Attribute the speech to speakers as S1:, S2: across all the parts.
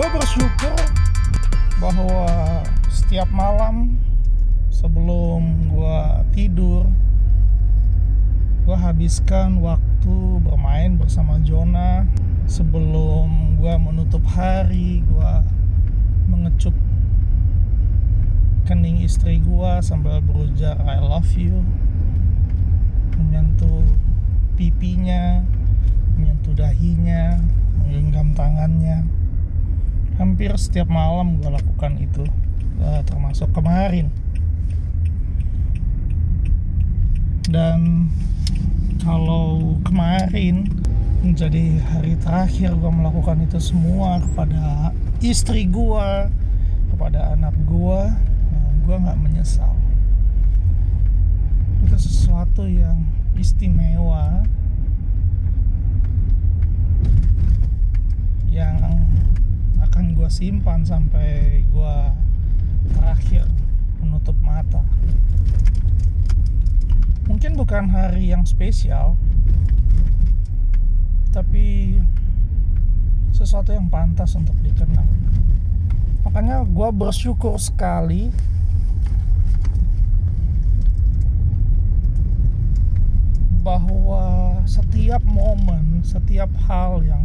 S1: gue bersyukur bahwa setiap malam sebelum gue tidur gue habiskan waktu bermain bersama Jona. Sebelum gue menutup hari gue mengecup kening istri gue sambil berujar I love you. Menyentuh pipinya menyentuh dahinya menggenggam tangannya hampir setiap malam gue lakukan itu uh, termasuk kemarin. Dan kalau kemarin menjadi hari terakhir gue melakukan itu semua kepada istri gue kepada anak gue nah, gue nggak menyesal. Itu sesuatu yang istimewa yang akan gue simpan sampai gue terakhir menutup mata. Mungkin bukan hari yang spesial tapi sesuatu yang pantas untuk dikenang makanya gue bersyukur sekali bahwa setiap momen setiap hal yang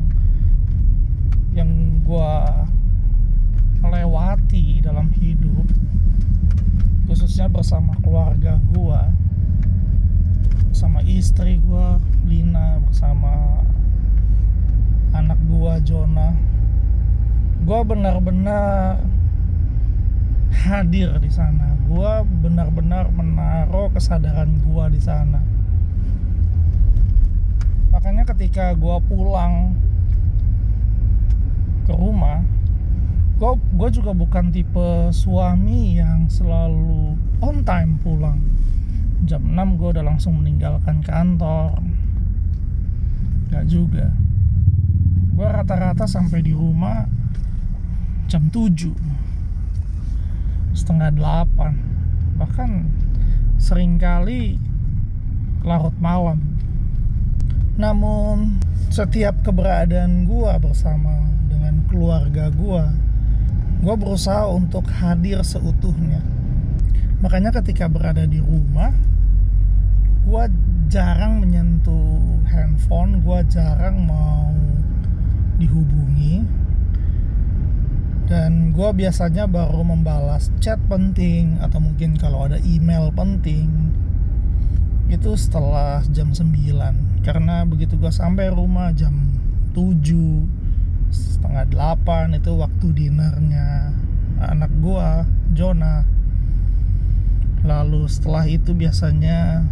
S1: yang gue melewati dalam hidup khususnya bersama keluarga gue bersama istri gue Lina bersama anak gue Jona. Gue benar-benar hadir di sana. Gue benar-benar menaruh kesadaran gue di sana. Makanya ketika gue pulang ke rumah gue juga bukan tipe suami yang selalu on time pulang. Jam 6 gue udah langsung meninggalkan kantor. Gak juga. Gue rata-rata sampai di rumah jam 7 setengah 8 bahkan sering kali larut malam. Namun setiap keberadaan gue bersama dengan keluarga gue gue berusaha untuk hadir seutuhnya. Makanya ketika berada di rumah gue jarang menyentuh handphone gue jarang mau dihubungi. Dan gue biasanya baru membalas chat penting atau mungkin kalau ada email penting itu setelah jam 9 karena begitu gue sampai rumah jam 7 setengah delapan itu waktu dinernya anak gua Jona. Lalu setelah itu biasanya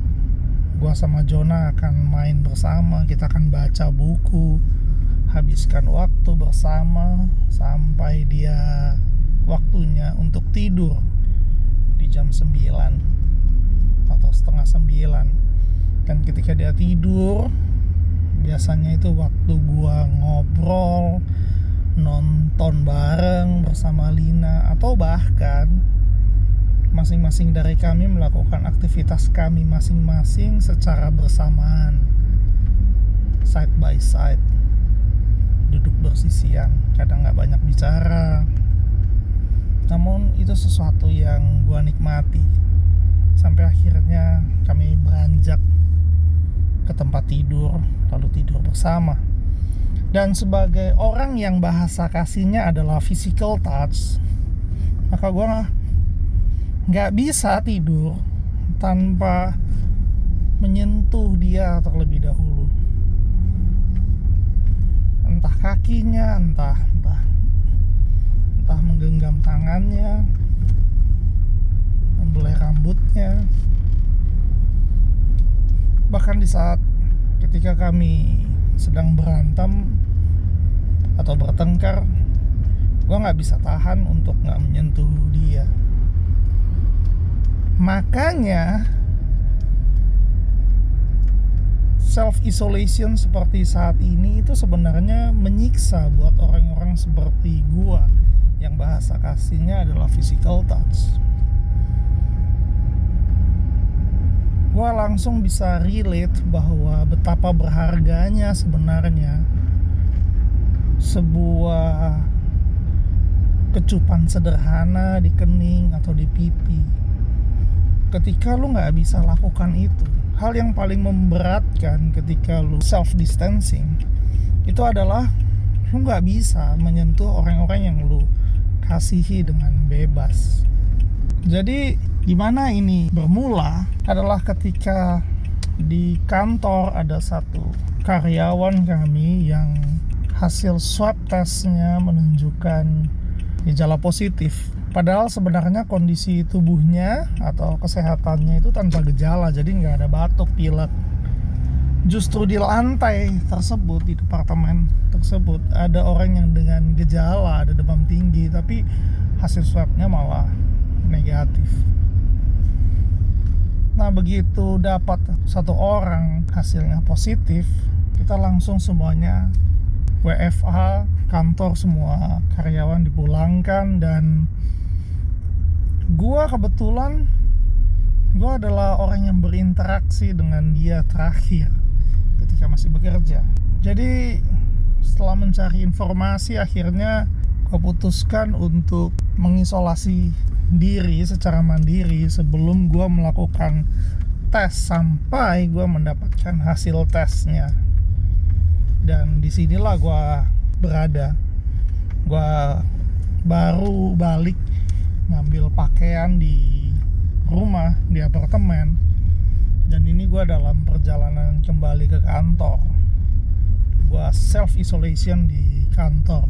S1: gua sama Jona akan main bersama kita akan baca buku habiskan waktu bersama sampai dia waktunya untuk tidur di jam 9 atau setengah 9 dan ketika dia tidur biasanya itu waktu gua ngobrol bersama Lina atau bahkan masing-masing dari kami melakukan aktivitas kami masing-masing secara bersamaan side by side duduk bersisian kadang nggak banyak bicara. Namun itu sesuatu yang gua nikmati. Sampai akhirnya kami beranjak ke tempat tidur lalu tidur bersama dan sebagai orang yang bahasa kasihnya adalah physical touch maka gue nggak bisa tidur tanpa menyentuh dia terlebih dahulu. Entah kakinya entah entah entah menggenggam tangannya membelai rambutnya. Bahkan di saat ketika kami sedang berantem atau bertengkar gue nggak bisa tahan untuk nggak menyentuh dia. Makanya self isolation seperti saat ini itu sebenarnya menyiksa buat orang-orang seperti gua yang bahasa kasihnya adalah physical touch. Gue langsung bisa relate bahwa betapa berharganya sebenarnya sebuah kecupan sederhana di kening atau di pipi. Ketika lu nggak bisa lakukan itu hal yang paling memberatkan ketika lu self distancing itu adalah lu nggak bisa menyentuh orang-orang yang lu kasihi dengan bebas. Jadi gimana ini bermula adalah ketika di kantor ada satu karyawan kami yang hasil swab testnya menunjukkan gejala positif Padahal sebenarnya kondisi tubuhnya atau kesehatannya itu tanpa gejala, jadi nggak ada batuk, pilek. Justru di lantai tersebut di departemen tersebut ada orang yang dengan gejala, ada demam tinggi, tapi hasil swabnya malah negatif. Nah begitu dapat satu orang hasilnya positif, kita langsung semuanya WFH, kantor semua karyawan dipulangkan dan gua kebetulan gua adalah orang yang berinteraksi dengan dia terakhir ketika masih bekerja. Jadi setelah mencari informasi akhirnya gue putuskan untuk mengisolasi diri secara mandiri sebelum gue melakukan tes sampai gue mendapatkan hasil tesnya dan di sinilah gue berada. Gue baru balik ngambil pakaian di rumah di apartemen. Dan ini gue dalam perjalanan kembali ke kantor. Gue self isolation di kantor.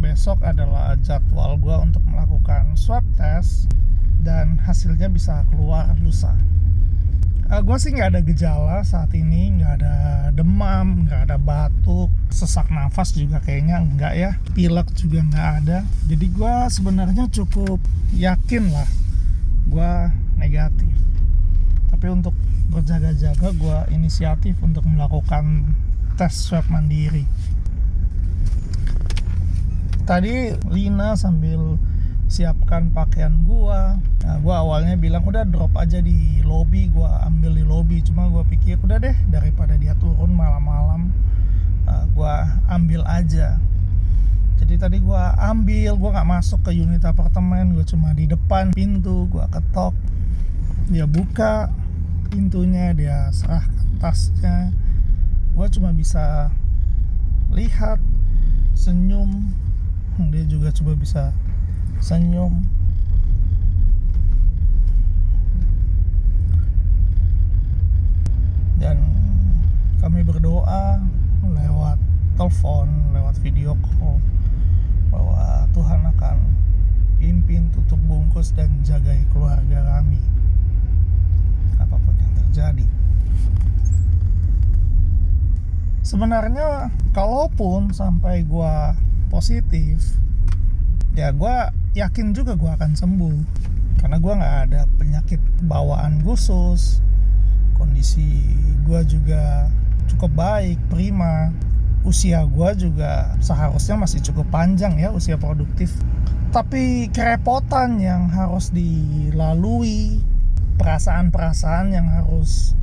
S1: Besok adalah jadwal gue untuk melakukan swab test dan hasilnya bisa keluar lusa uh, eh, gue sih nggak ada gejala saat ini nggak ada demam nggak ada batuk sesak nafas juga kayaknya enggak ya pilek juga nggak ada. Jadi gue sebenarnya cukup yakin lah gue negatif. Tapi untuk berjaga-jaga gue inisiatif untuk melakukan tes swab mandiri. Tadi Lina sambil siapkan pakaian gua. Nah, gua awalnya bilang udah drop aja di lobby gua ambil di lobby. Cuma gua pikir udah deh daripada dia turun malam-malam uh, gua ambil aja. Jadi tadi gua ambil gua nggak masuk ke unit apartemen gua cuma di depan pintu gua ketok. Dia buka pintunya dia serahkan tasnya gua cuma bisa lihat senyum. Dia juga coba bisa senyum dan kami berdoa lewat telepon, lewat video call bahwa Tuhan akan pimpin, tutup bungkus dan jagai keluarga kami apa pun yang terjadi. Sebenarnya kalaupun sampai gua positif, ya gua yakin juga gue akan sembuh. Karena gue nggak ada penyakit bawaan khusus. Kondisi gue juga cukup baik prima. Usia gue juga seharusnya masih cukup panjang ya usia produktif. Tapi kerepotan yang harus dilalui perasaan-perasaan yang harus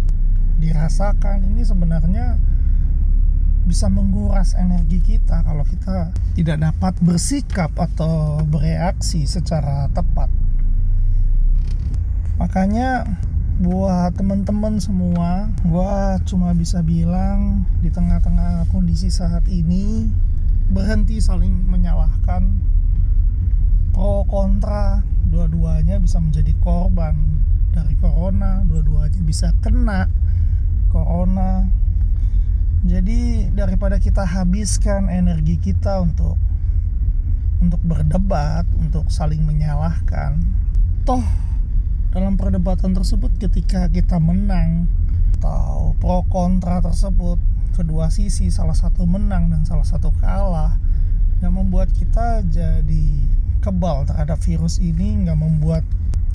S1: dirasakan ini sebenarnya bisa menguras energi kita kalau kita tidak dapat bersikap atau bereaksi secara tepat. Makanya buat teman-teman semua, gua cuma bisa bilang di tengah-tengah kondisi saat ini berhenti saling menyalahkan pro kontra dua-duanya bisa menjadi korban dari corona dua-duanya bisa kena corona jadi daripada kita habiskan energi kita untuk untuk berdebat, untuk saling menyalahkan, toh dalam perdebatan tersebut ketika kita menang atau pro kontra tersebut kedua sisi salah satu menang dan salah satu kalah yang membuat kita jadi kebal terhadap virus ini nggak membuat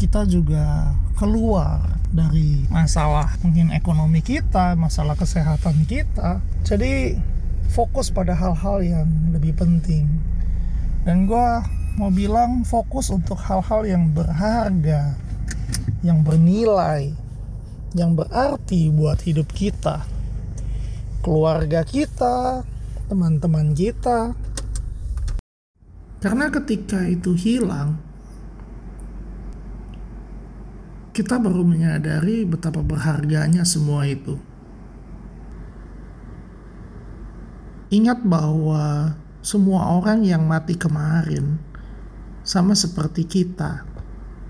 S1: kita juga keluar dari masalah mungkin ekonomi kita, masalah kesehatan kita. Jadi fokus pada hal-hal yang lebih penting. Dan gue mau bilang fokus untuk hal-hal yang berharga, yang bernilai, yang berarti buat hidup kita, keluarga kita, teman-teman kita, Karena ketika itu hilang, kita baru menyadari betapa berharganya semua itu. Ingat bahwa semua orang yang mati kemarin sama seperti kita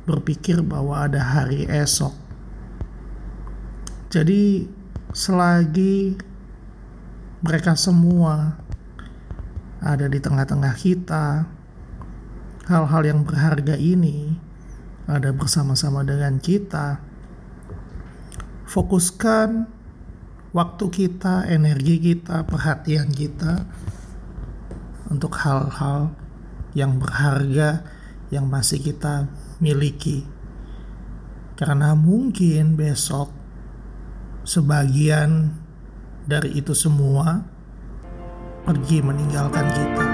S1: berpikir bahwa ada hari esok. Jadi selagi mereka semua ada di tengah-tengah kita, hal-hal yang berharga ini ada bersama-sama dengan kita. Fokuskan waktu kita, energi kita, perhatian kita untuk hal-hal yang berharga yang masih kita miliki. Karena mungkin besok sebagian dari itu semua pergi meninggalkan kita.